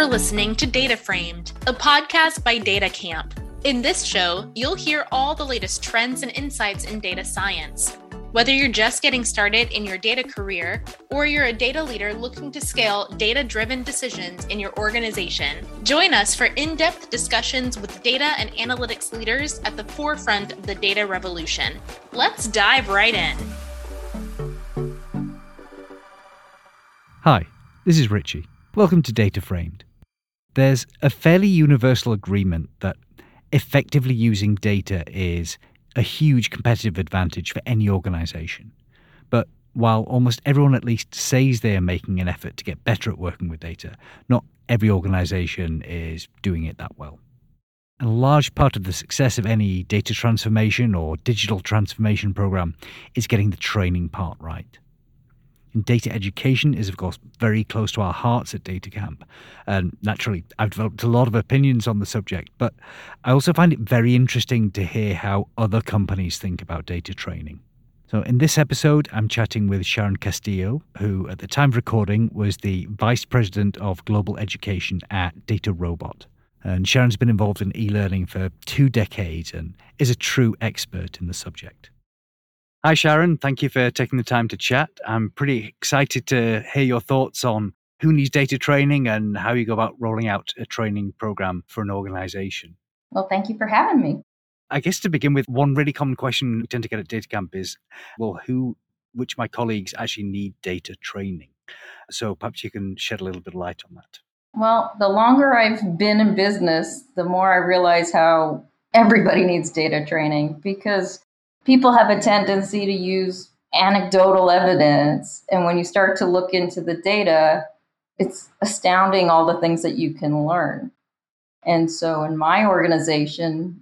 You're listening to Data Framed, a podcast by DataCamp. In this show, you'll hear all the latest trends and insights in data science. Whether you're just getting started in your data career or you're a data leader looking to scale data driven decisions in your organization, join us for in depth discussions with data and analytics leaders at the forefront of the data revolution. Let's dive right in. Hi, this is Richie. Welcome to Data Framed. There's a fairly universal agreement that effectively using data is a huge competitive advantage for any organization. But while almost everyone at least says they are making an effort to get better at working with data, not every organization is doing it that well. And a large part of the success of any data transformation or digital transformation program is getting the training part right. And data education is, of course, very close to our hearts at DataCamp. And naturally, I've developed a lot of opinions on the subject, but I also find it very interesting to hear how other companies think about data training. So, in this episode, I'm chatting with Sharon Castillo, who at the time of recording was the Vice President of Global Education at DataRobot. And Sharon's been involved in e learning for two decades and is a true expert in the subject. Hi, Sharon. Thank you for taking the time to chat. I'm pretty excited to hear your thoughts on who needs data training and how you go about rolling out a training program for an organization. Well, thank you for having me. I guess to begin with, one really common question we tend to get at DataCamp is, well, who, which my colleagues actually need data training? So perhaps you can shed a little bit of light on that. Well, the longer I've been in business, the more I realize how everybody needs data training because people have a tendency to use anecdotal evidence. And when you start to look into the data, it's astounding all the things that you can learn. And so in my organization,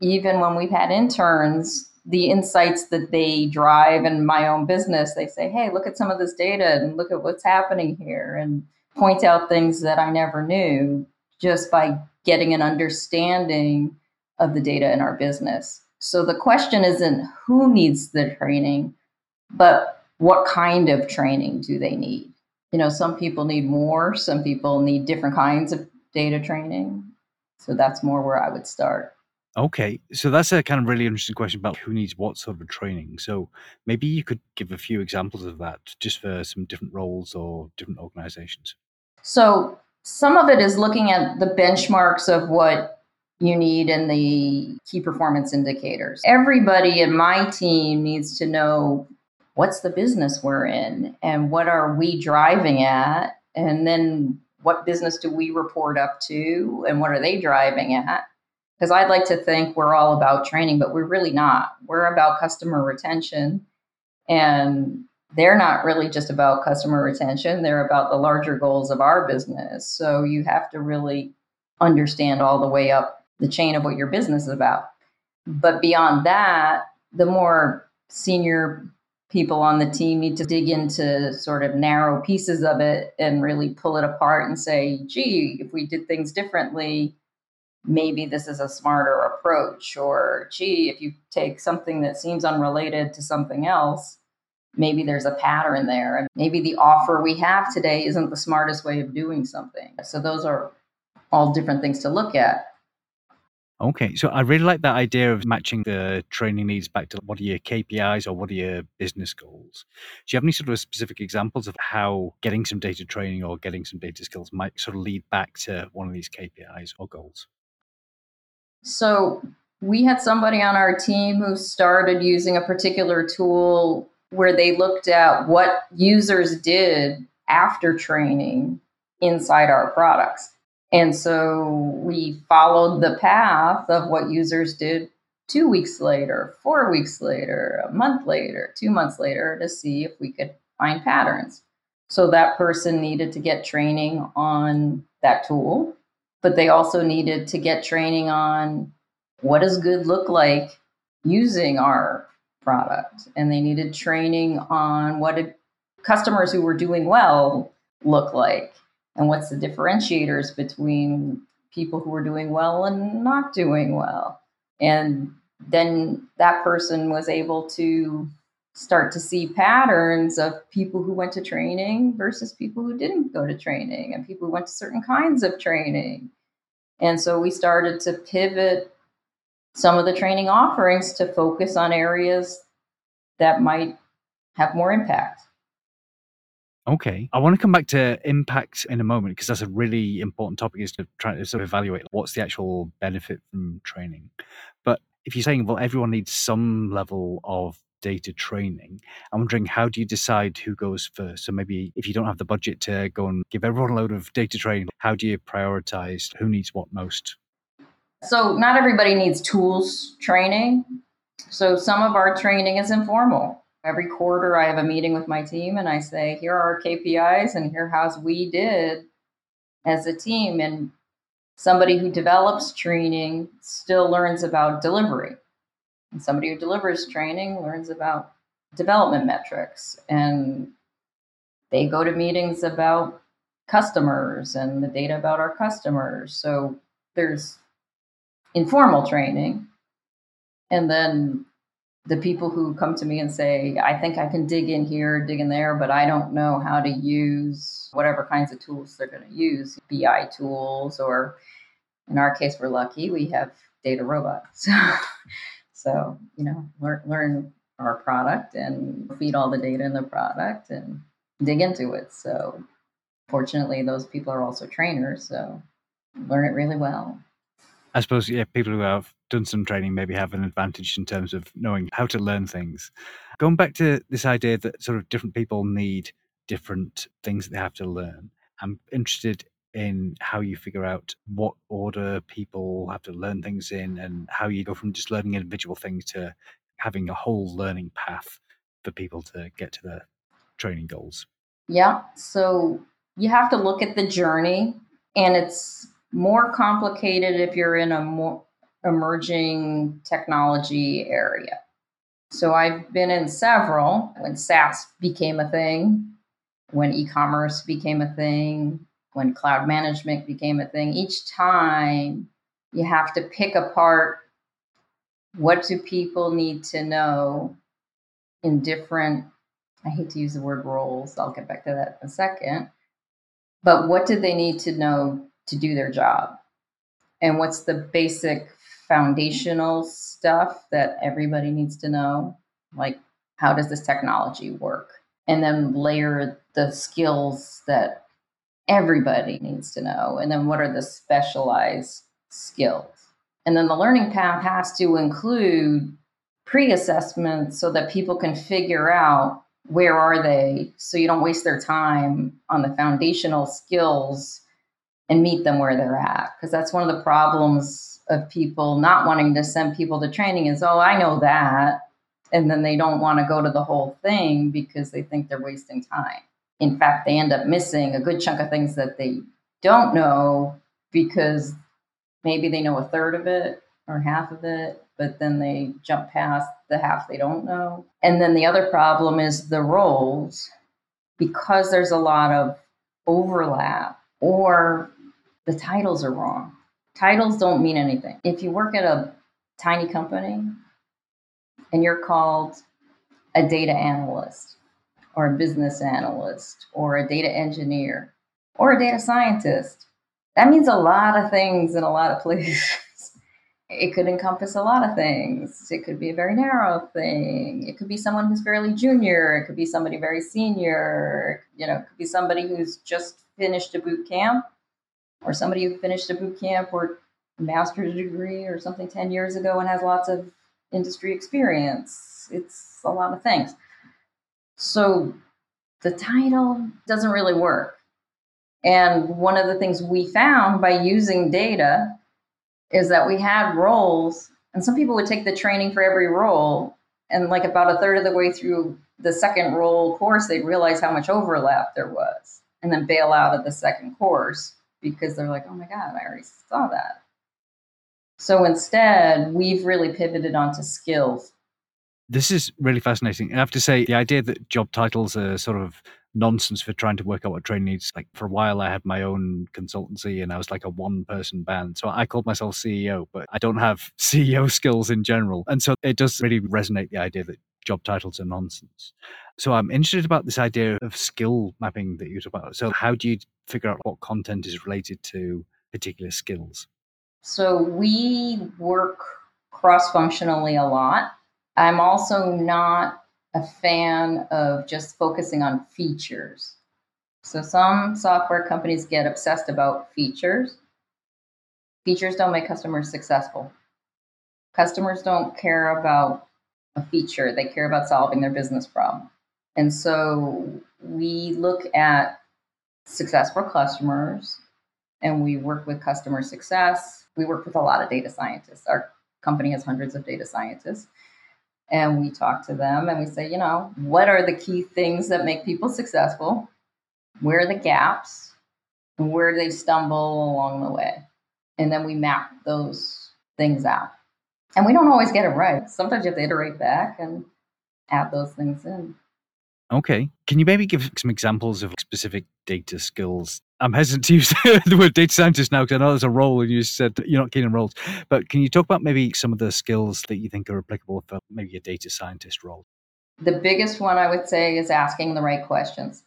even when we've had interns, the insights that they drive in my own business, they say, hey, look at some of this data and look at what's happening here and point out things that I never knew just by getting an understanding of the data in our business. So the question isn't who needs the training, but what kind of training do they need? You know, some people need more, some people need different kinds of data training. So that's more where I would start. Okay, so that's a kind of really interesting question about who needs what sort of training. So maybe you could give a few examples of that just for some different roles or different organizations. So some of it is looking at the benchmarks of what you need in the key performance indicators. Everybody in my team needs to know what's the business we're in and what are we driving at? And then what business do we report up to and what are they driving at? Because i'd like to think we're all about training but we're really not. We're about customer retention and they're not really just about customer retention. They're about the larger goals of our business. So you have to really understand all the way up the chain of what your business is about. But beyond that, the more senior people on the team need to dig into sort of narrow pieces of it and really pull it apart and say, gee, if we did things differently, maybe this is a smarter approach. Or, gee, if you take something that seems unrelated to something else, maybe there's a pattern there. And maybe the offer we have today isn't the smartest way of doing something. So, those are all different things to look at. Okay, so I really like that idea of matching the training needs back to what are your KPIs or what are your business goals. Do you have any sort of specific examples of how getting some data training or getting some data skills might sort of lead back to one of these KPIs or goals? So, we had somebody on our team who started using a particular tool where they looked at what users did after training inside our products. And so we followed the path of what users did two weeks later, four weeks later, a month later, two months later to see if we could find patterns. So that person needed to get training on that tool, but they also needed to get training on what does good look like using our product. And they needed training on what did customers who were doing well look like and what's the differentiators between people who are doing well and not doing well and then that person was able to start to see patterns of people who went to training versus people who didn't go to training and people who went to certain kinds of training. And so we started to pivot some of the training offerings to focus on areas that might have more impact. Okay. I want to come back to impact in a moment because that's a really important topic is to try to sort of evaluate what's the actual benefit from training. But if you're saying, well, everyone needs some level of data training, I'm wondering how do you decide who goes first? So maybe if you don't have the budget to go and give everyone a load of data training, how do you prioritize who needs what most? So not everybody needs tools training. So some of our training is informal. Every quarter, I have a meeting with my team and I say, here are our KPIs and here how's we did as a team. And somebody who develops training still learns about delivery. And somebody who delivers training learns about development metrics. And they go to meetings about customers and the data about our customers. So there's informal training. And then the people who come to me and say, I think I can dig in here, dig in there, but I don't know how to use whatever kinds of tools they're going to use, BI tools, or in our case, we're lucky, we have DataRobot. So, so you know, learn, learn our product and feed all the data in the product and dig into it. So, fortunately, those people are also trainers. So, learn it really well. I suppose, yeah, people who have done some training maybe have an advantage in terms of knowing how to learn things. Going back to this idea that sort of different people need different things that they have to learn, I'm interested in how you figure out what order people have to learn things in and how you go from just learning individual things to having a whole learning path for people to get to their training goals. Yeah. So you have to look at the journey, and it's more complicated if you're in a more emerging technology area. So I've been in several when SaaS became a thing, when e commerce became a thing, when cloud management became a thing, each time you have to pick apart what do people need to know in different I hate to use the word roles, I'll get back to that in a second. But what do they need to know to do their job? And what's the basic foundational stuff that everybody needs to know? Like, how does this technology work? And then layer the skills that everybody needs to know. And then what are the specialized skills? And then the learning path has to include pre assessment so that people can figure out where are they so you don't waste their time on the foundational skills and meet them where they're at. Because that's one of the problems of people not wanting to send people to training is oh i know that and then they don't want to go to the whole thing because they think they're wasting time. In fact, they end up missing a good chunk of things that they don't know because maybe they know a third of it or half of it, but then they jump past the half they don't know. And then the other problem is the roles. Because there's a lot of overlap or the titles are wrong. Titles don't mean anything. If you work at a tiny company and you're called a data analyst, or a business analyst or a data engineer or a data scientist. That means a lot of things in a lot of places. it could encompass a lot of things. It could be a very narrow thing. It could be someone who's fairly junior. It could be somebody very senior. You know, it could be somebody who's just finished a boot camp or somebody who finished a boot camp or a master's degree or something 10 years ago and has lots of industry experience. It's a lot of things. So the title doesn't really work. And one of the things we found by using data is that we had roles, and some people would take the training for every role. And like about a third of the way through the second role course, they'd realize how much overlap there was and then bail out of the second course because they're like, oh my God, I already saw that. So instead, we've really pivoted onto skills this is really fascinating. I have to say, the idea that job titles are sort of nonsense for trying to work out what training needs. Like for a while, I had my own consultancy and I was like a one person band. So I called myself CEO, but I don't have CEO skills in general. And so it does really resonate the idea that job titles are nonsense. So I'm interested about this idea of skill mapping that you talk about. So how do you figure out what content is related to particular skills? So we work cross functionally a lot. I'm also not a fan of just focusing on features. So some software companies get obsessed about features. Features don't make customers successful. Customers don't care about a feature, they care about solving their business problem. And so we look at successful customers and we work with customer success. We work with a lot of data scientists. Our company has hundreds of data scientists. And we talk to them and we say, you know, what are the key things that make people successful? Where are the gaps? And where do they stumble along the way? And then we map those things out. And we don't always get it right. Sometimes you have to iterate back and add those things in. Okay. Can you maybe give some examples of specific data skills? I'm hesitant to use the word data scientist now because I know there's a role and you said you're not keen on roles. But can you talk about maybe some of the skills that you think are applicable for maybe a data scientist role? The biggest one I would say is asking the right questions.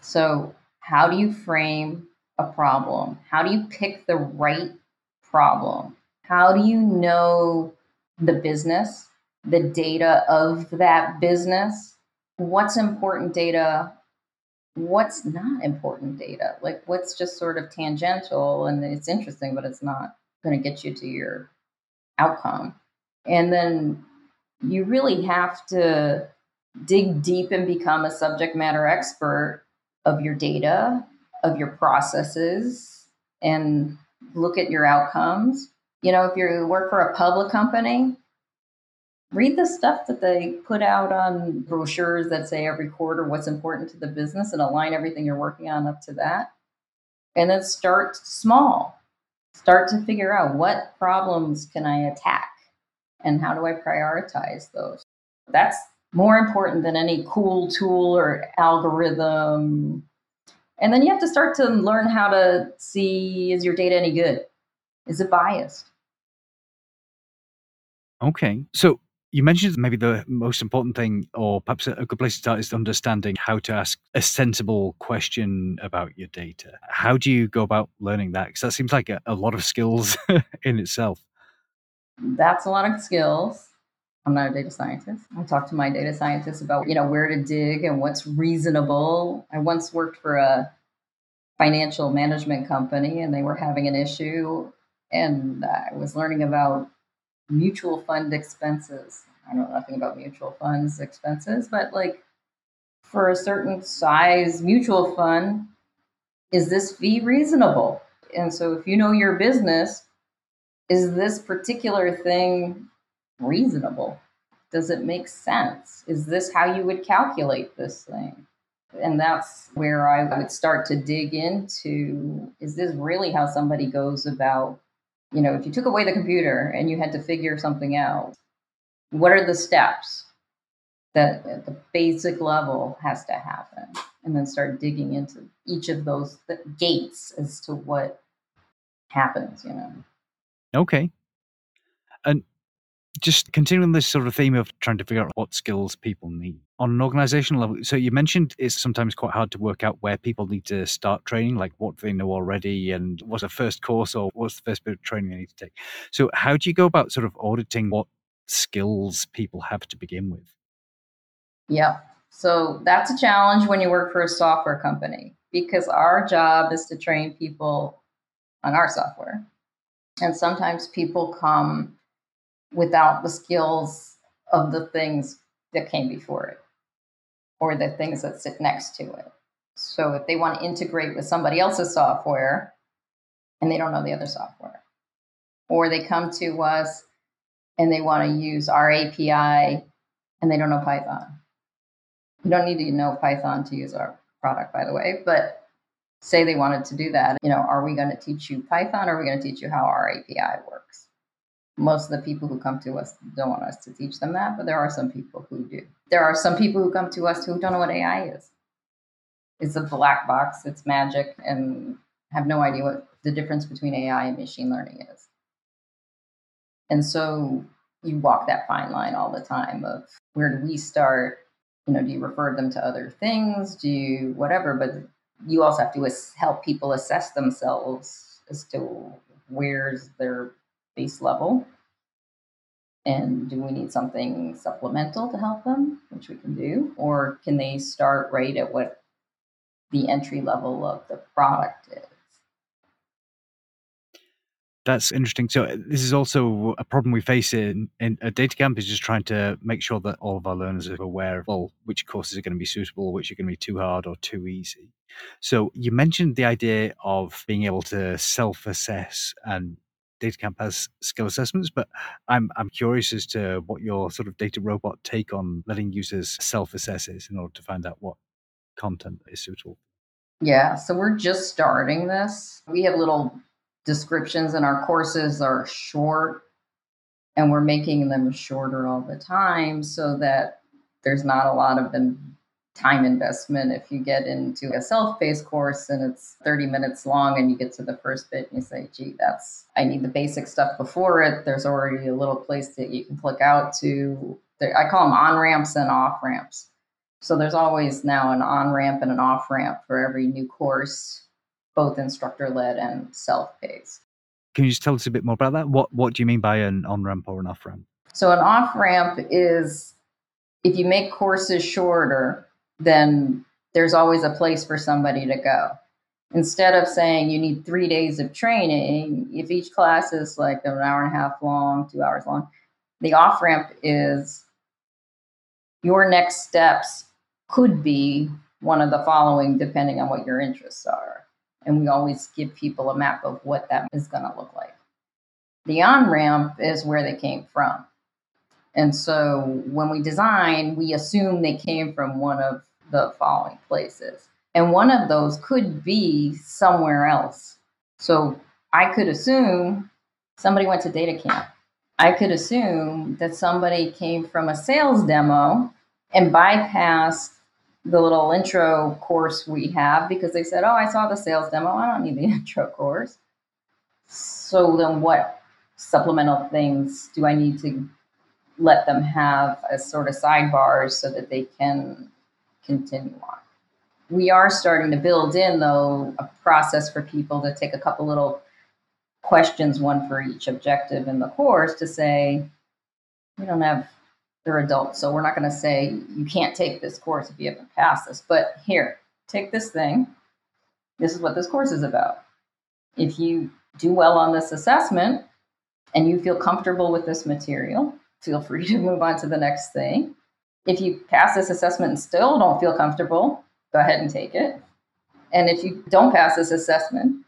So, how do you frame a problem? How do you pick the right problem? How do you know the business, the data of that business? What's important data? What's not important data? Like what's just sort of tangential and it's interesting, but it's not going to get you to your outcome. And then you really have to dig deep and become a subject matter expert of your data, of your processes, and look at your outcomes. You know, if you work for a public company, read the stuff that they put out on brochures that say every quarter what's important to the business and align everything you're working on up to that. And then start small. Start to figure out what problems can I attack and how do I prioritize those. That's more important than any cool tool or algorithm. And then you have to start to learn how to see is your data any good? Is it biased? Okay. So you mentioned maybe the most important thing, or perhaps a good place to start, is understanding how to ask a sensible question about your data. How do you go about learning that? Because that seems like a, a lot of skills in itself. That's a lot of skills. I'm not a data scientist. I talk to my data scientists about, you know, where to dig and what's reasonable. I once worked for a financial management company and they were having an issue and I was learning about mutual fund expenses. I know nothing about mutual funds expenses, but like for a certain size mutual fund, is this fee reasonable? And so if you know your business, is this particular thing reasonable? Does it make sense? Is this how you would calculate this thing? And that's where I would start to dig into is this really how somebody goes about, you know, if you took away the computer and you had to figure something out, what are the steps that at the basic level has to happen? And then start digging into each of those gates as to what happens, you know. Okay. And just continuing this sort of theme of trying to figure out what skills people need on an organizational level. So you mentioned it's sometimes quite hard to work out where people need to start training, like what they know already, and what's the first course or what's the first bit of training they need to take. So how do you go about sort of auditing what skills people have to begin with? Yeah. So that's a challenge when you work for a software company because our job is to train people on our software. And sometimes people come without the skills of the things that came before it or the things that sit next to it. So if they want to integrate with somebody else's software and they don't know the other software, or they come to us and they want to use our API and they don't know Python. You don't need to know Python to use our product, by the way, but say they wanted to do that, you know, are we going to teach you Python or are we going to teach you how our API works? Most of the people who come to us don't want us to teach them that, but there are some people who do. There are some people who come to us who don't know what AI is. It's a black box, it's magic, and have no idea what the difference between AI and machine learning is. And so you walk that fine line all the time of where do we start? You know, do you refer them to other things? Do you whatever? But you also have to help people assess themselves as to where's their base level and do we need something supplemental to help them which we can do or can they start right at what the entry level of the product is that's interesting. So uh, this is also a problem we face in, in a DataCamp is just trying to make sure that all of our learners are aware of all which courses are going to be suitable, which are going to be too hard or too easy. So you mentioned the idea of being able to self-assess and DataCamp has skill assessments, but I'm I'm curious as to what your sort of DataRobot take on letting users self-assess is in order to find out what content is suitable. Yeah, so we're just starting this. We have little descriptions and our courses are short and we're making them shorter all the time so that there's not a lot of them time investment if you get into a self-paced course and it's 30 minutes long and you get to the first bit and you say gee that's i need the basic stuff before it there's already a little place that you can click out to i call them on ramps and off ramps so there's always now an on ramp and an off ramp for every new course both instructor led and self paced. Can you just tell us a bit more about that? What What do you mean by an on ramp or an off ramp? So an off ramp is if you make courses shorter, then there's always a place for somebody to go. Instead of saying you need three days of training, if each class is like an hour and a half long, two hours long, the off ramp is your next steps could be one of the following depending on what your interests are and we always give people a map of what that is going to look like. The on ramp is where they came from. And so when we design, we assume they came from one of the following places. And one of those could be somewhere else. So I could assume somebody went to DataCamp. I could assume that somebody came from a sales demo and bypassed the little intro course we have because they said, Oh, I saw the sales demo. I don't need the intro course. So then what supplemental things do I need to let them have as sort of sidebars so that they can continue on? We are starting to build in, though, a process for people to take a couple little questions, one for each objective in the course, to say, we don't have they're adults. So we're not going to say you can't take this course if you haven't passed this. But here, take this thing. This is what this course is about. If you do well on this assessment and you feel comfortable with this material, feel free to move on to the next thing. If you pass this assessment and still don't feel comfortable, go ahead and take it. And if you don't pass this assessment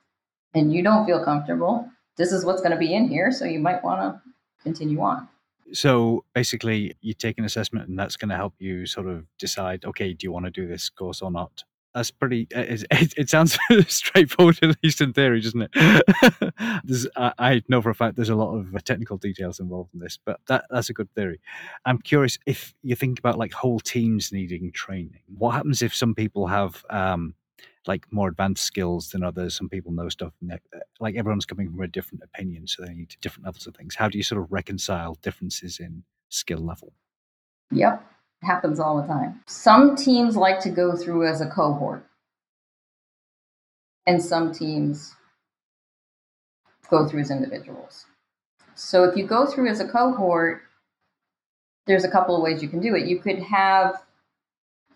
and you don't feel comfortable, this is what's going to be in here. So you might want to continue on. So basically, you take an assessment, and that's going to help you sort of decide, okay, do you want to do this course or not? That's pretty. It, it, it sounds straightforward, at least in theory, doesn't it? I, I, know for a fact there's a lot of technical details involved in this, but that, that's a good theory. I'm curious if you think about like whole teams needing training. What happens if some people have um, like more advanced skills than others. Some people know stuff, uh, like everyone's coming from a different opinion, so they need different levels of things. How do you sort of reconcile differences in skill level? Yep, happens all the time. Some teams like to go through as a cohort, and some teams go through as individuals. So if you go through as a cohort, there's a couple of ways you can do it. You could have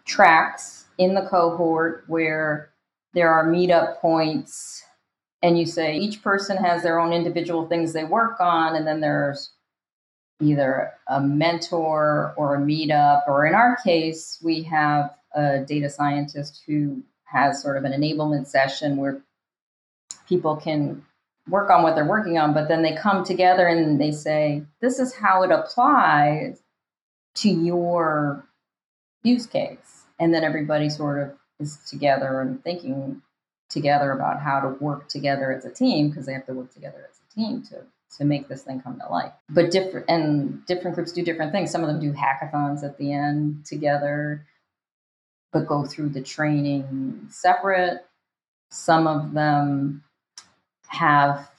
tracks in the cohort where there are meetup points and you say each person has their own individual things they work on and then there's either a mentor or a meetup or in our case we have a data scientist who has sort of an enablement session where people can work on what they're working on but then they come together and they say this is how it applies to your use case. And then everybody sort of is together and thinking together about how to work together as a team because they have to work together as a team to to make this thing come to life. But different and different groups do different things. Some of them do hackathons at the end together, but go through the training separate. Some of them have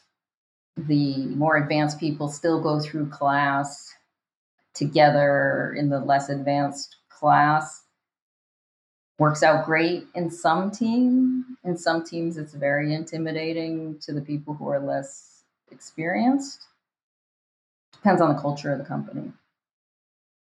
the more advanced people still go through class together in the less advanced class works out great in some team. In some teams, it's very intimidating to the people who are less experienced. Depends on the culture of the company.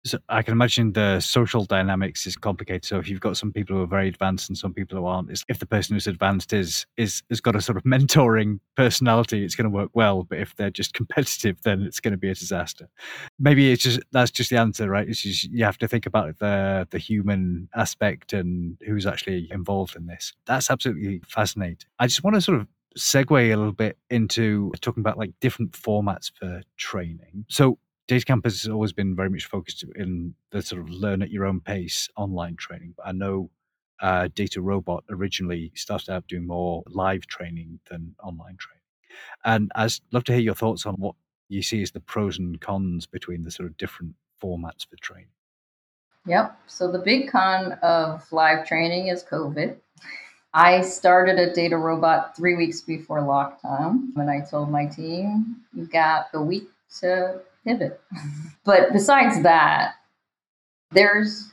So I can imagine the social dynamics is complicated. So if you've got some people who are very advanced and some people who aren't, if the person who's advanced is is has got a sort of mentoring personality, it's going to work well. But if they're just competitive, then it's going to be a disaster. Maybe it's just that's just the answer, right? It's just you have to think about the the human aspect and who's actually involved in this. That's absolutely fascinating. I just want to sort of segue a little bit into talking about like different formats for training. So DataCamp has always been very much focused in the sort of learn at your own pace online training. But I know uh, DataRobot originally started out doing more live training than online training. And I'd love to hear your thoughts on what you see as the pros and cons between the sort of different formats for training. Yep. So the big con of live training is COVID. I started at DataRobot three weeks before lockdown when I told my team, you got a week to pivot. but besides that, there's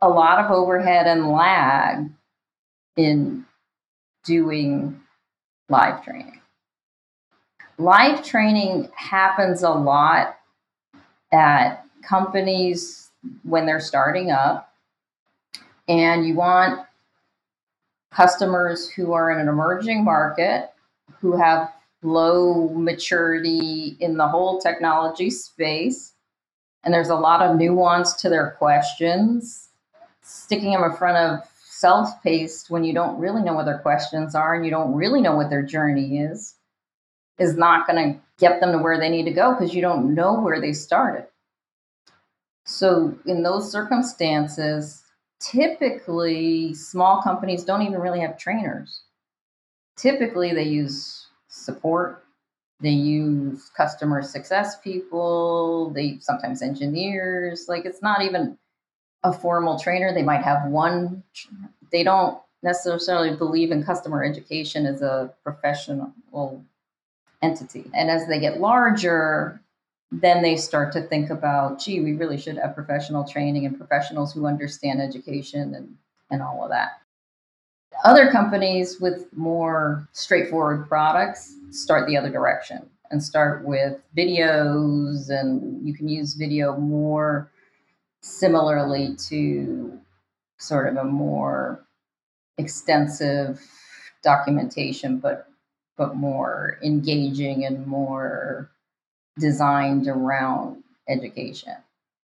a lot of overhead and lag in doing live training. Live training happens a lot at companies when they're starting up, and you want customers who are in an emerging market who have low maturity in the whole technology space. And there's a lot of nuance to their questions. Sticking them in front of self paced when you don't really know what their questions are and you don't really know what their journey is, is not going to get them to where they need to go because you don't know where they started. So, in those circumstances, typically small companies don't even really have trainers. Typically, they use support. They use customer success people. They sometimes engineers. Like it's not even a formal trainer. They might have one. They don't necessarily believe in customer education as a professional entity. And as they get larger, then they start to think about, gee, we really should have professional training and professionals who understand education and, and all of that. Other companies with more straightforward products start the other direction and start with videos, and you can use video more similarly to sort of a more extensive documentation, but but more engaging and more designed around education.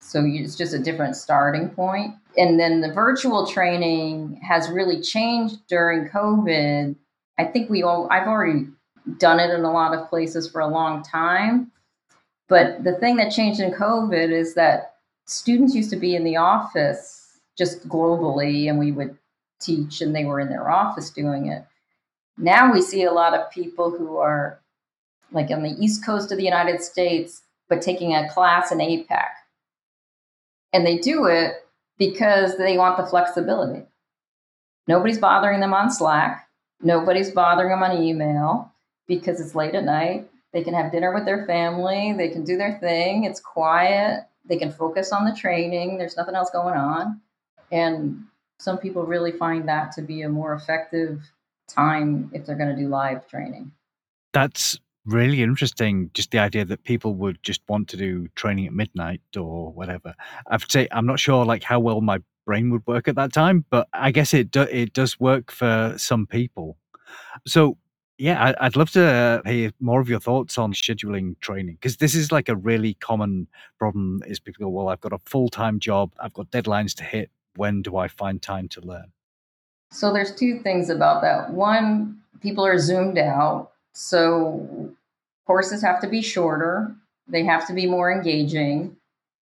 So it's just a different starting point. And then the virtual training has really changed during COVID. I think we all, I've already done it in a lot of places for a long time. But the thing that changed in COVID is that students used to be in the office just globally, and we would teach, and they were in their office doing it. Now we see a lot of people who are like on the East Coast of the United States, but taking a class in APAC and they do it because they want the flexibility. Nobody's bothering them on Slack. Nobody's bothering them on email because it's late at night. They can have dinner with their family. They can do their thing. It's quiet. They can focus on the training. There's nothing else going on. And some people really find that to be a more effective time if they're going to do live training. That's really interesting just the idea that people would just want to do training at midnight or whatever. I would say i'm not sure like how well my brain would work at that time but i guess it do, it does work for some people. So yeah I, would love to hear more of your thoughts on scheduling training because this is like a really common problem is people go well i've got a full-time job i've got deadlines to hit when do i find time to learn? So there's two things about that. One people are zoomed out so courses have to be shorter, they have to be more engaging.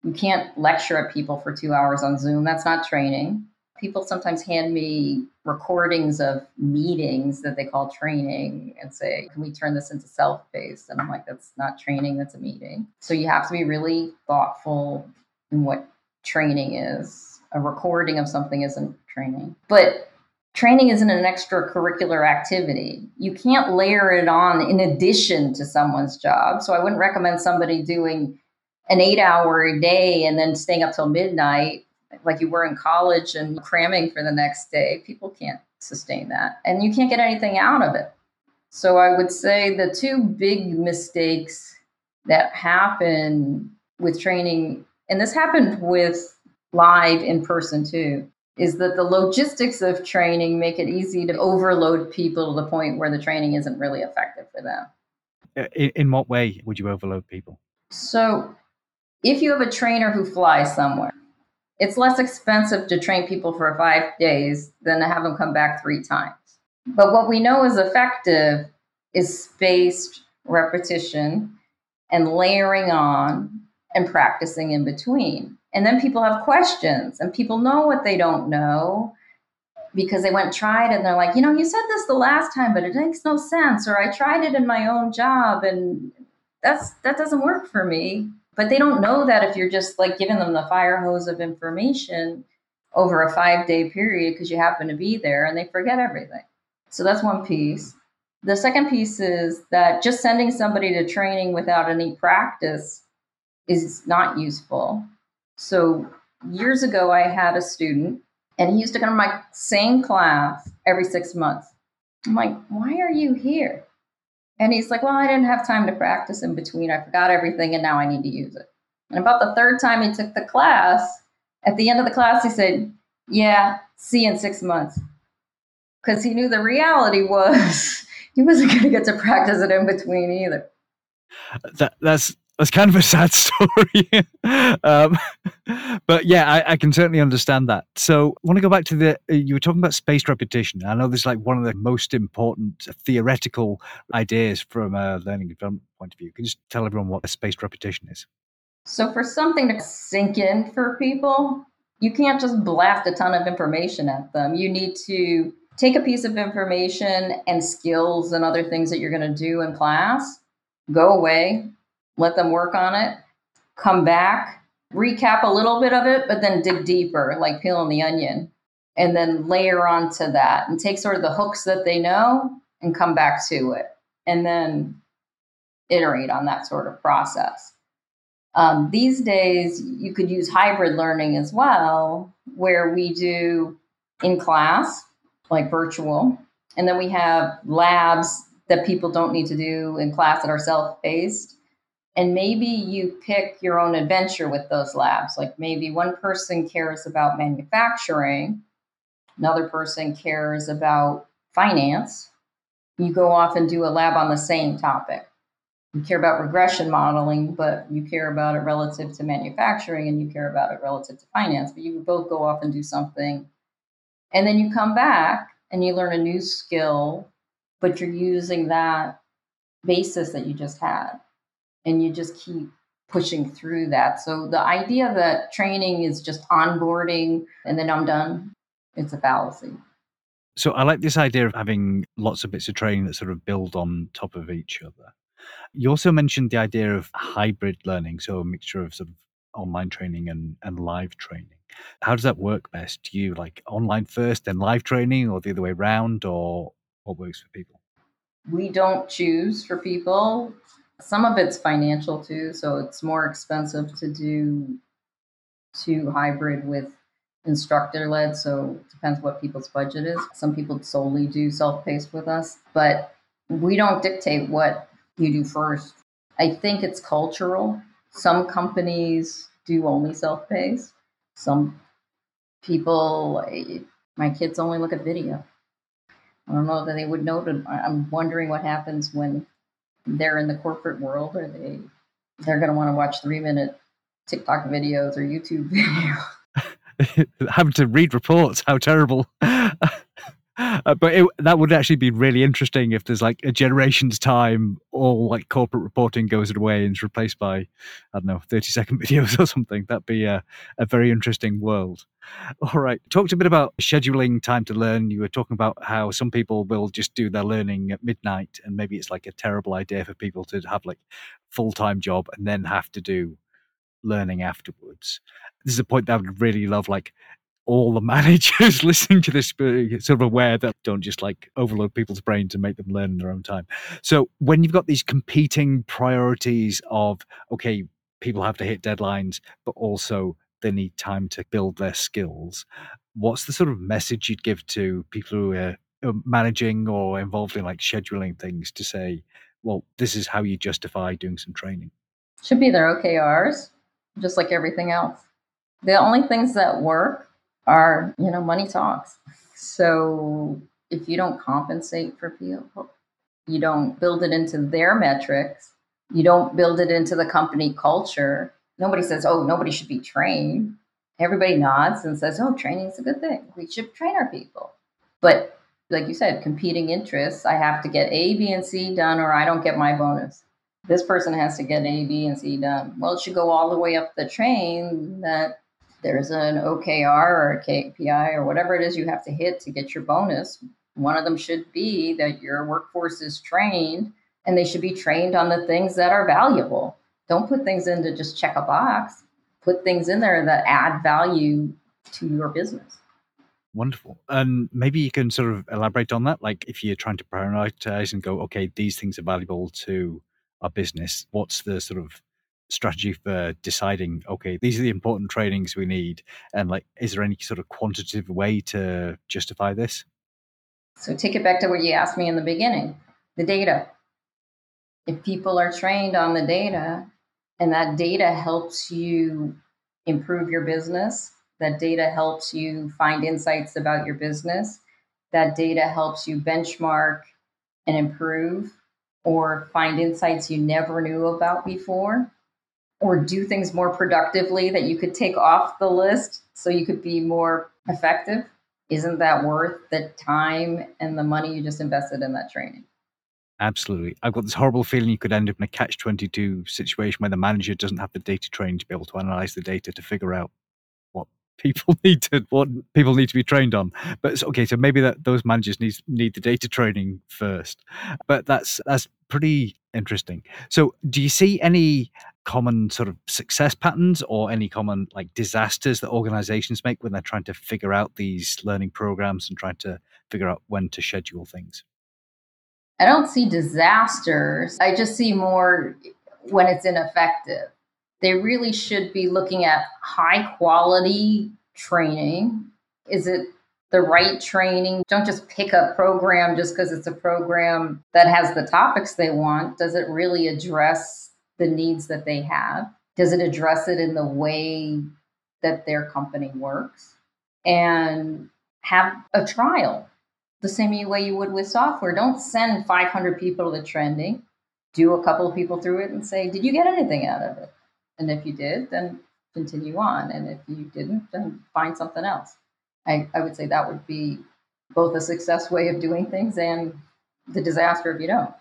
You can't lecture at people for two hours on Zoom. That's not training. People sometimes hand me recordings of meetings that they call training and say, Can we turn this into self paced? And I'm like, That's not training, that's a meeting. So you have to be really thoughtful in what training is. A recording of something isn't training. But training isn't an extracurricular activity. You can't layer it on in addition to someone's job. So I wouldn't recommend somebody doing an eight hour day and then staying up till midnight like you were in college and cramming for the next day. People can't sustain that. And you can't get anything out of it. So I would say the two big mistakes that happen with training, and this happened with live in person too, is that the logistics of training make it easy to overload people to the point where the training isn't really effective for them. Uh, in, in what way would you overload people? So, if you have a trainer who flies somewhere, it's less expensive to train people for five days than to have them come back three times. But what we know is effective is spaced repetition and layering on and practicing in between. And then people have questions and people know what they don't know because they went tried and they're like, you know, you said this the last time, but it makes no sense. Or I tried it in my own job and that's that doesn't work for me. But they don't know that if you're just like giving them the fire hose of information over a five day period because you happen to be there and they forget everything. So that's one piece. The second piece is that just sending somebody to training without any practice is not useful. So years ago, I had a student and he used to come to my same class every six months. I'm like, why are you here? And he's like, well, I didn't have time to practice in between. I forgot everything and now I need to use it. And about the third time he took the class, at the end of the class, he said, yeah, see you in six months. Because he knew the reality was he wasn't going to get to practice it in between either. That, that's that's kind of a sad story. um, but yeah, I, I, can certainly understand that. So I want to go back to the, you were talking about spaced repetition. I know this is like one of the most important theoretical ideas from a learning development point of view. Can you just tell everyone what a spaced repetition is? So for something to sink in for people, you can't just blast a ton of information at them. You need to take a piece of information and skills and other things that you're going to do in class, go away, let them work on it, come back, recap a little bit of it, but then dig deeper, like peeling the onion, and then layer onto that and take sort of the hooks that they know and come back to it, and then iterate on that sort of process. Um, these days, you could use hybrid learning as well, where we do in class, like virtual, and then we have labs that people don't need to do in class that are self paced and maybe you pick your own adventure with those labs. Like maybe one person cares about manufacturing another person cares about finance. You go off and do a lab on the same topic. You care about regression modeling but you care about it relative to manufacturing and you care about it relative to finance but you both go off and do something. And then you come back and you learn a new skill but you're using that basis that you just had and you just keep pushing through that. So the idea that training is just onboarding and then I'm done, it's a fallacy. So I like this idea of having lots of bits of training that sort of build on top of each other. You also mentioned the idea of hybrid learning, so a mixture of sort of online training and, and live training. How does that work best? Do you like online first, then live training, or the other way around, or what works for people? We don't choose for people. Some of it's financial too, so it's more expensive to do to hybrid with instructor led. So it depends what people's budget is. Some people solely do self paced with us, but we don't dictate what you do first. I think it's cultural. Some companies do only self paced. Some people, my kids only look at video. I don't know that they would know. I'm wondering what happens when they're in the corporate world or they they're going to want to watch three minute TikTok videos or YouTube videos. Having to read reports, how terrible. Uh, but it, that would actually be really interesting if there's like a generation's time, all like corporate reporting goes away and is replaced by, I don't know, 30 second videos or something. That'd be a, a very interesting world. All right. Talked a bit about scheduling time to learn. You were talking about how some people will just do their learning at midnight, and maybe it's like a terrible idea for people to have like full time job and then have to do learning afterwards. This is a point that I would really love. Like, all the managers listening to this uh, sort of aware that don't just like overload people's brains and make them learn in their own time. So when you've got these competing priorities of, okay, people have to hit deadlines, but also they need time to build their skills. What's the sort of message you'd give to people who are uh, managing or involved in like scheduling things to say, well, this is how you justify doing some training? Should be their OKRs, just like everything else. The only things that work are, you know, money talks. So if you don't compensate for people, you don't build it into their metrics, you don't build it into the company culture. Nobody says, oh, nobody should be trained. Everybody nods and says, oh, training is a good thing. We should train our people. But like you said, competing interests, I have to get A, B, and C done, or I don't get my bonus. This person has to get A, B, and C done. Well, it should go all the way up the train that there's an OKR or a KPI or whatever it is you have to hit to get your bonus. One of them should be that your workforce is trained and they should be trained on the things that are valuable. Don't put things in to just check a box. Put things in there that add value to your business. Wonderful. And maybe you can sort of elaborate on that. Like if you're trying to prioritize and go, okay, these things are valuable to our business, what's the sort of strategy for deciding, okay, these are the important trainings we need? And like, is there any sort of quantitative way to justify this? So take it back to what you asked me in the beginning the data. If people are trained on the data and that data helps you improve your business, that data helps you find insights about your business, that data helps you benchmark and improve or find insights you never knew about before or do things more productively that you could take off the list so you could be more effective isn't that worth the time and the money you just invested in that training? Absolutely. I've got this horrible feeling you could end up in a catch 22 situation where the manager doesn't have the data training to be able to analyze the data to figure out what people need to what people need to be trained on. But okay, so maybe that those managers need need the data training first. But that's that's pretty interesting. So do you see any common sort of success patterns or any common like disasters that organizations make when they're trying to figure out these learning programs and trying to figure out when to schedule things? I don't see disasters. I just see more when it's ineffective. They really should be looking at high quality training. Is it the right training? Don't just pick a program just because it's a program that has the topics they want. Does it really address the needs that they have? Does it address it in the way that their company works? And have a trial the same way you would with software. Don't send 500 people to the trending. Do a couple of people through it and say, Did you get anything out of it? And if you did, then continue on. And if you didn't, then find something else. I, I would say that would be both a success way of doing things and the disaster if you don't.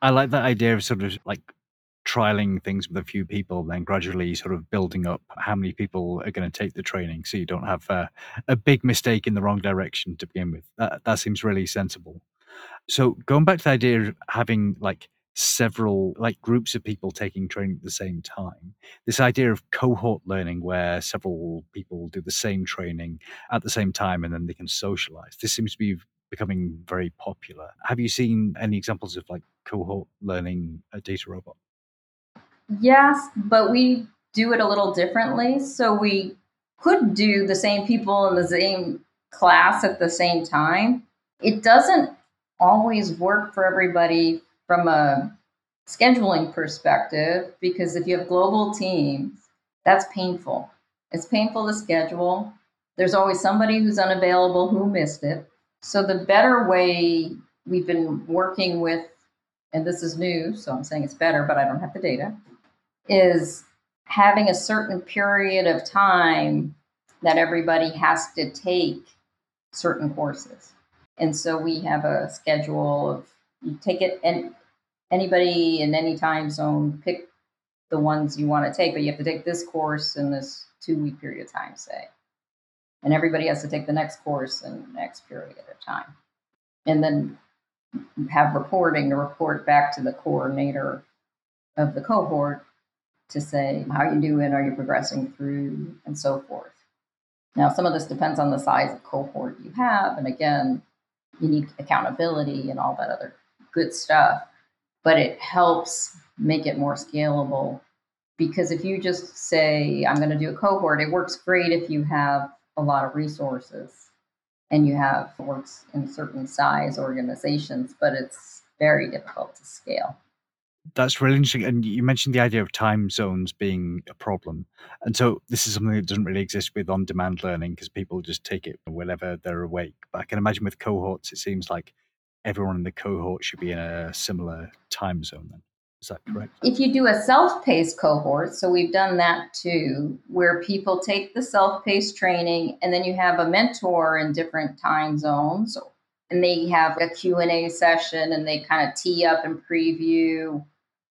I like that idea of sort of like trialing things with a few people, then gradually sort of building up how many people are going to take the training, so you don't have a, a big mistake in the wrong direction to begin with. That that seems really sensible. So going back to the idea of having like several like groups of people taking training at the same time this idea of cohort learning where several people do the same training at the same time and then they can socialize this seems to be becoming very popular have you seen any examples of like cohort learning a DataRobot Yes, but we do it a little differently. So we could do the same people in the same class at the same time. It doesn't always work for everybody from a scheduling perspective because if you have global teams, that's painful. It's painful to schedule. There's always somebody who's unavailable who missed it. So the better way we've been working with, and this is new, so I'm saying it's better, but I don't have the data, is having a certain period of time that everybody has to take certain courses. And so we have a schedule of you take it and anybody in any time zone pick the ones you want to take, but you have to take this course in this two week period of time, say. And everybody has to take the next course in the next period of time. And then have reporting to report back to the coordinator of the cohort to say, how are you doing? Are you progressing through? And so forth. Now, some of this depends on the size of cohort you have. And again, you need accountability and all that other good stuff. But it helps make it more scalable Because if you just say, I'm going to do a cohort, it works great if you have a lot of resources and you have works in certain size organizations, but it's very difficult to scale. That's really interesting. And you mentioned the idea of time zones being a problem. And so this is something that doesn't really exist with on demand learning because people just take it whenever they're awake. But I can imagine with cohorts, it seems like everyone in the cohort should be in a similar time zone then. Is that mm-hmm. correct? If you do a self paced cohort, so we've done that too, where people take the self paced training and then you have a mentor in different time zones and they have a Q&A session and they kind of tee up and preview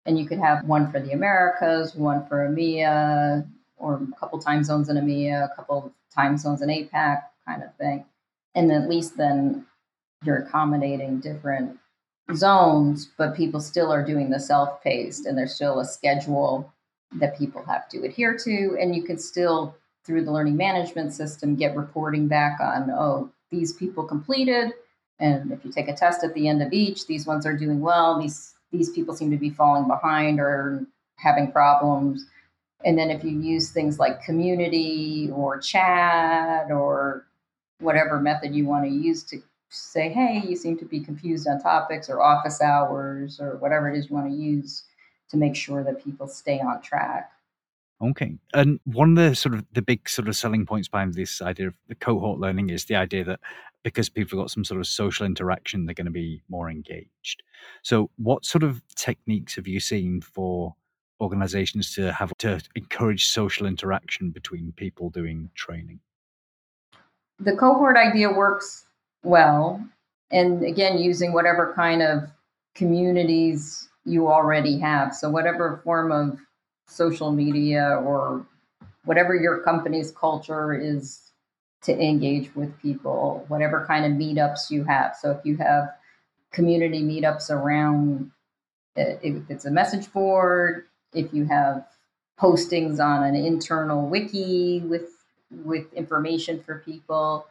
and you could have one for the Americas, one for EMEA, or a couple time zones in EMEA, a couple time zones in APAC, kind of thing. And at least then you're accommodating different zones, but people still are doing the self paced and there's still a schedule that people have to adhere to. And you can still, through the learning management system, get reporting back on, oh, these people completed. And if you take a test at the end of each, these ones are doing well, these these people seem to be falling behind or having problems. And then if you use things like community or chat or whatever method you want to use to say, hey, you seem to be confused on topics or office hours or whatever it is you want to use to make sure that people stay on track. Okay. And one of the sort of the big sort of selling points behind this idea of the cohort learning is the idea that because people have got some sort of social interaction, they're going to be more engaged. So what sort of techniques have you seen for organizations to have to encourage social interaction between people doing training? The cohort idea works well. And again, using whatever kind of communities you already have. So, whatever form of social media or whatever your company's culture is to engage with people, whatever kind of meetups you have. So, if you have community meetups around, uh, if it's a message board, if you have postings on an internal wiki with with information for people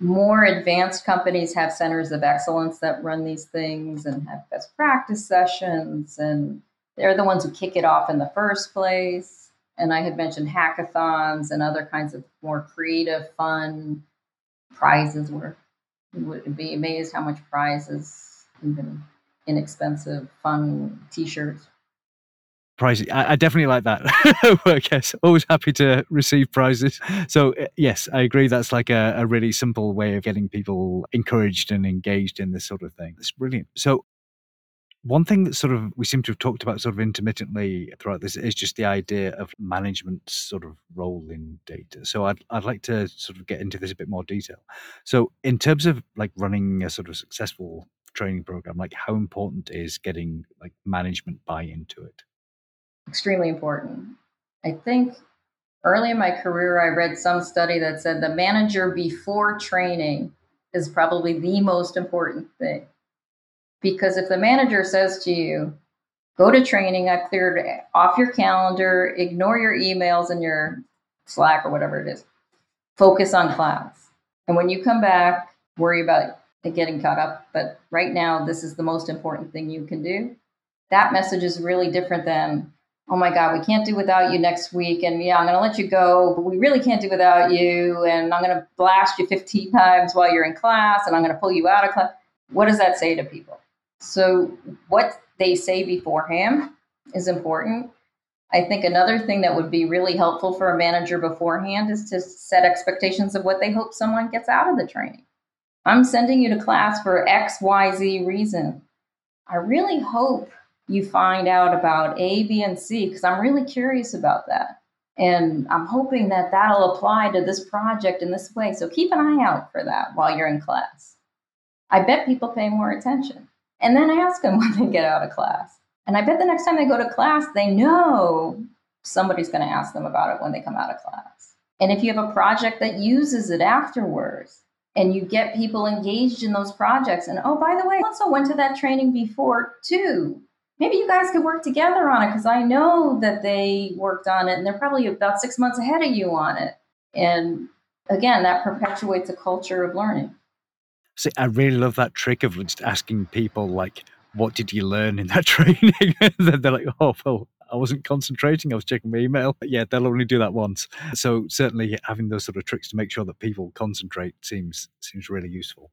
more advanced companies have centers of excellence that run these things and have best practice sessions and they're the ones who kick it off in the first place and i had mentioned hackathons and other kinds of more creative fun prizes where you would be amazed how much prizes even inexpensive fun t-shirts prizes. I, I, definitely like that work. Yes, always happy to receive prizes. So uh, yes, I agree. That's like a, a, really simple way of getting people encouraged and engaged in this sort of thing. It's brilliant. So one thing that sort of we seem to have talked about sort of intermittently throughout this is just the idea of management sort of role in data. So I'd I'd like to sort of get into this a bit more detail. So in terms of like running a sort of successful training program, like how important is getting like management buy into it? extremely important. I think early in my career, I read some study that said the manager before training is probably the most important thing. Because if the manager says to you, go to training, I've cleared off your calendar, ignore your emails and your Slack or whatever it is, focus on class. And when you come back, worry about getting caught up. But right now, this is the most important thing you can do. That message is really different than oh my God, we can't do without you next week. And yeah, I'm going to let you go, but we really can't do without you. And I'm going to blast you 15 times while you're in class and I'm going to pull you out of class. What does that say to people? So, what they say beforehand is important. I think another thing that would be really helpful for a manager beforehand is to set expectations of what they hope someone gets out of the training. I'm sending you to class for X, Y, Z reason. I really hope you find out about A, B, and C, because I'm really curious about that. And I'm hoping that that'll apply to this project in this way. So keep an eye out for that while you're in class. I bet people pay more attention. And then I ask them when they get out of class. And I bet the next time they go to class, they know somebody's going to ask them about it when they come out of class. And if you have a project that uses it afterwards, and you get people engaged in those projects, and oh, by the way, I also went to that training before too maybe you guys could work together on it because I know that they worked on it and they're probably about six months ahead of you on it. And again, that perpetuates a culture of learning. See, I really love that trick of just asking people, like, what did you learn in that training? they're like, oh, well, I wasn't concentrating, I was checking my email. Yeah, they'll only do that once. So certainly having those sort of tricks to make sure that people concentrate seems seems really useful.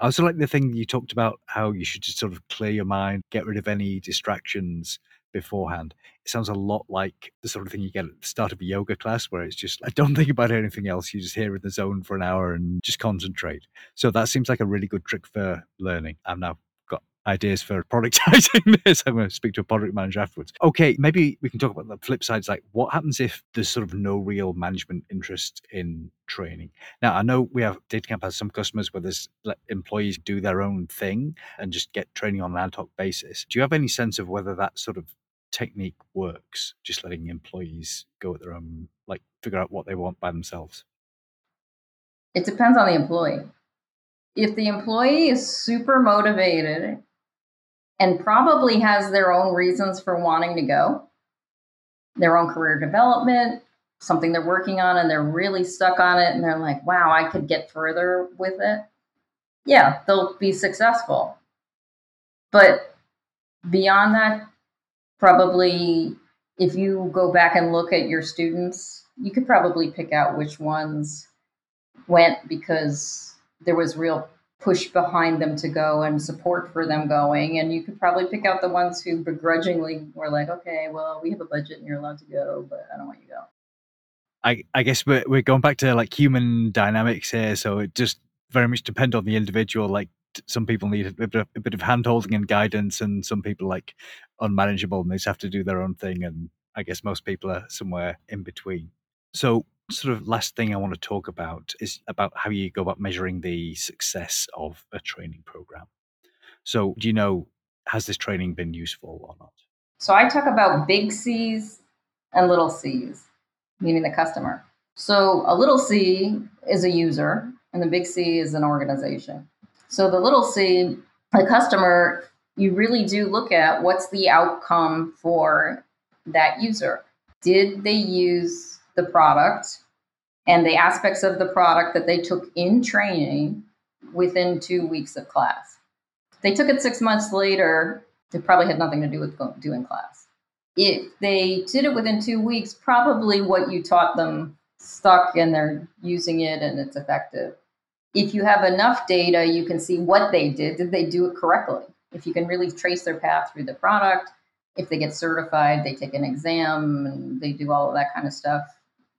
I also like the thing you talked about how you should just sort of clear your mind, get rid of any distractions beforehand. It sounds a lot like the sort of thing you get at the start of a yoga class where it's just, I don't think about anything else. You just hear in the zone for an hour and just concentrate. So that seems like a really good trick for learning. I've now got ideas for productizing this. I'm going to speak to a product manager afterwards. Okay, maybe we can talk about the flip side. Like, what happens if there's sort of no real management interest in training? Now, I know we have DataCamp has some customers where there's let employees do their own thing and just get training on an ad hoc basis. Do you have any sense of whether that sort of technique works, just letting employees go at their own, like figure out what they want by themselves? It depends on the employee. If the employee is super motivated and probably has their own reasons for wanting to go, their own career development, something they're working on, and they're really stuck on it, and they're like, wow, I could get further with it. Yeah, they'll be successful. But beyond that, probably if you go back and look at your students, you could probably pick out which ones went because there was real push behind them to go and support for them going. And you could probably pick out the ones who begrudgingly were like, okay, well, we have a budget and you're allowed to go, but I don't want you to go. I, I guess we're, we're going back to like human dynamics here. So it just very much depend on the individual. Like some people need a bit, of, a bit of and guidance, and some people like unmanageable and they just have to do their own thing. And I guess most people are somewhere in between. So, sort of last thing I want to talk about is about how you go about measuring the success of a training program. So, do you know, has this training been useful or not? So, I talk about big C's and little C's, meaning the customer. So, a little C is a user, and the big C is an organization. So the little c, the customer, you really do look at what's the outcome for that user. Did they use the product and the aspects of the product that they took in training within two weeks of class? they took it six months later, it probably had nothing to do with doing class. If they did it within two weeks, probably what you taught them stuck and they're using it and it's effective if you have enough data, you can see what they did. Did they do it correctly? If you can really trace their path through the product, if they get certified, they take an exam and they do all of that kind of stuff.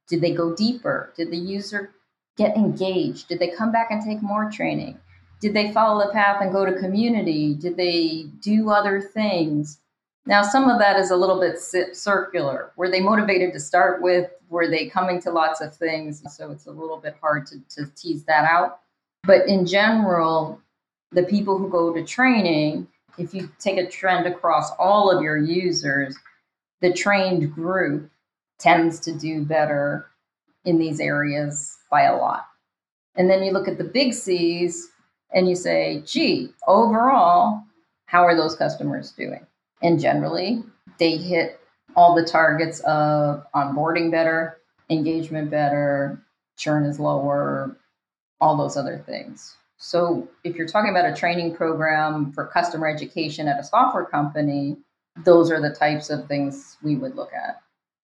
Did they go deeper? Did the user get engaged? Did they come back and take more training? Did they follow the path and go to community? Did they do other things? Now, some of that is a little bit circular. Were they motivated to start with? Were they coming to lots of things? So it's a little bit hard to, to tease that out. But in general, the people who go to training, if you take a trend across all of your users, the trained group tends to do better in these areas by a lot. And then you look at the big C's and you say, gee, overall, how are those customers doing? And generally, they hit all the targets of onboarding better, engagement better, churn is lower, all those other things. So if you're talking about a training program for customer education at a software company, those are the types of things we would look at.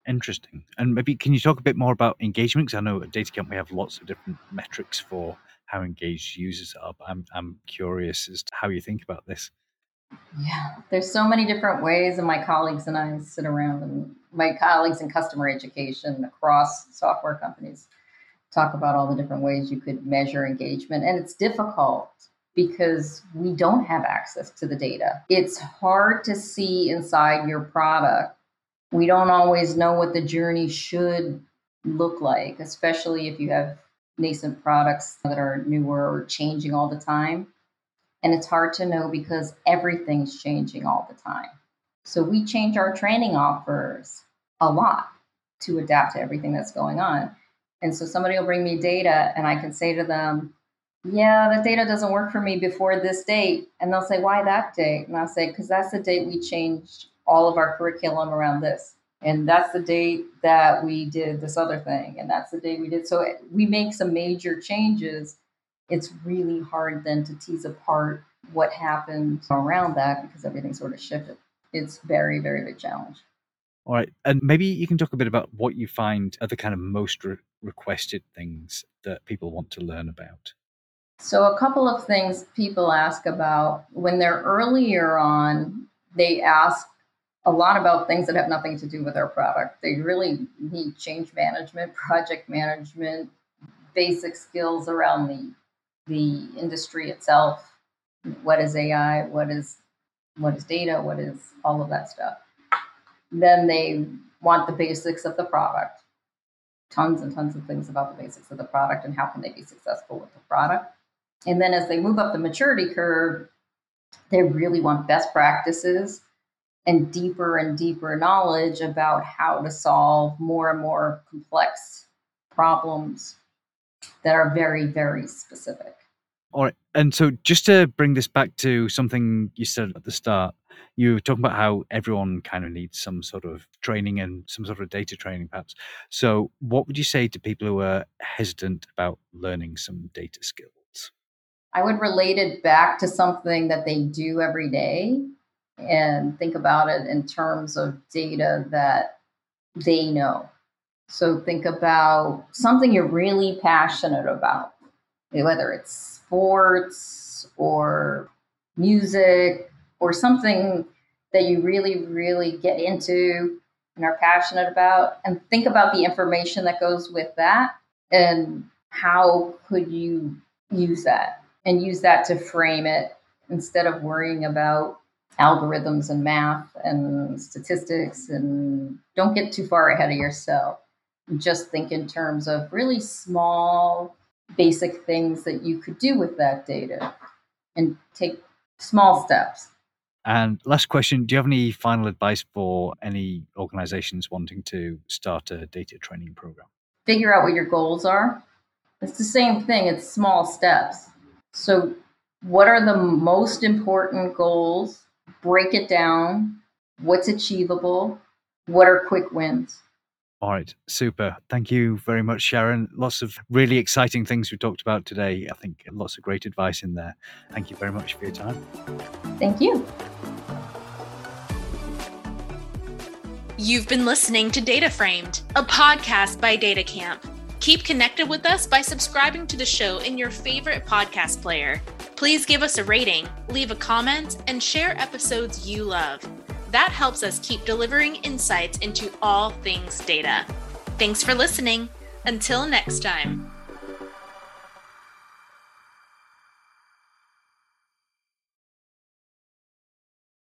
Interesting. And maybe can you talk a bit more about engagement? Because I know at DataCamp we have lots of different metrics for how engaged users are. But I'm I'm curious as to how you think about this. Yeah, there's so many different ways, and my colleagues and I sit around, and my colleagues in customer education across software companies talk about all the different ways you could measure engagement. And it's difficult because we don't have access to the data. It's hard to see inside your product. We don't always know what the journey should look like, especially if you have nascent products that are newer or changing all the time. And it's hard to know because everything's changing all the time. So we change our training offers a lot to adapt to everything that's going on. And so somebody will bring me data and I can say to them, yeah, the data doesn't work for me before this date. And they'll say, why that date? And I'll say, because that's the date we changed all of our curriculum around this. And that's the date that we did this other thing. And that's the date we did. So we make some major changes. It's really hard then to tease apart what happened around that because everything sort of shifted. It's very, very big challenge. All right. And maybe you can talk a bit about what you find are the kind of most re- requested things that people want to learn about. So, a couple of things people ask about when they're earlier on, they ask a lot about things that have nothing to do with our product. They really need change management, project management, basic skills around the the industry itself. What is AI? What is what is data? What is all of that stuff? Then they want the basics of the product. Tons and tons of things about the basics of the product and how can they be successful with the product. And then as they move up the maturity curve, they really want best practices and deeper and deeper knowledge about how to solve more and more complex problems that are very, very specific. All right. And so, just to bring this back to something you said at the start, you were talking about how everyone kind of needs some sort of training and some sort of data training, perhaps. So, what would you say to people who are hesitant about learning some data skills? I would relate it back to something that they do every day and think about it in terms of data that they know. So think about something you're really passionate about, whether it's sports or music or something that you really, really get into and are passionate about, and think about the information that goes with that and how could you use that and use that to frame it instead of worrying about algorithms and math and statistics and don't get too far ahead of yourself. Just think in terms of really small, basic things that you could do with that data and take small steps. And last question Do you have any final advice for any organizations wanting to start a data training program? Figure out what your goals are. It's the same thing, it's small steps. So, what are the most important goals break it down, what's achievable, what are quick wins. All right, super. Thank you very much, Sharon. Lots of really exciting things we talked about today. I think lots of great advice in there. Thank you very much for your time. Thank you. You've been listening to Data Framed, a podcast by DataCamp. Keep connected with us by subscribing to the show in your favorite podcast player. Please give us a rating, leave a comment, and share episodes you love. That helps us keep delivering insights into all things data. Thanks for listening. Until next time.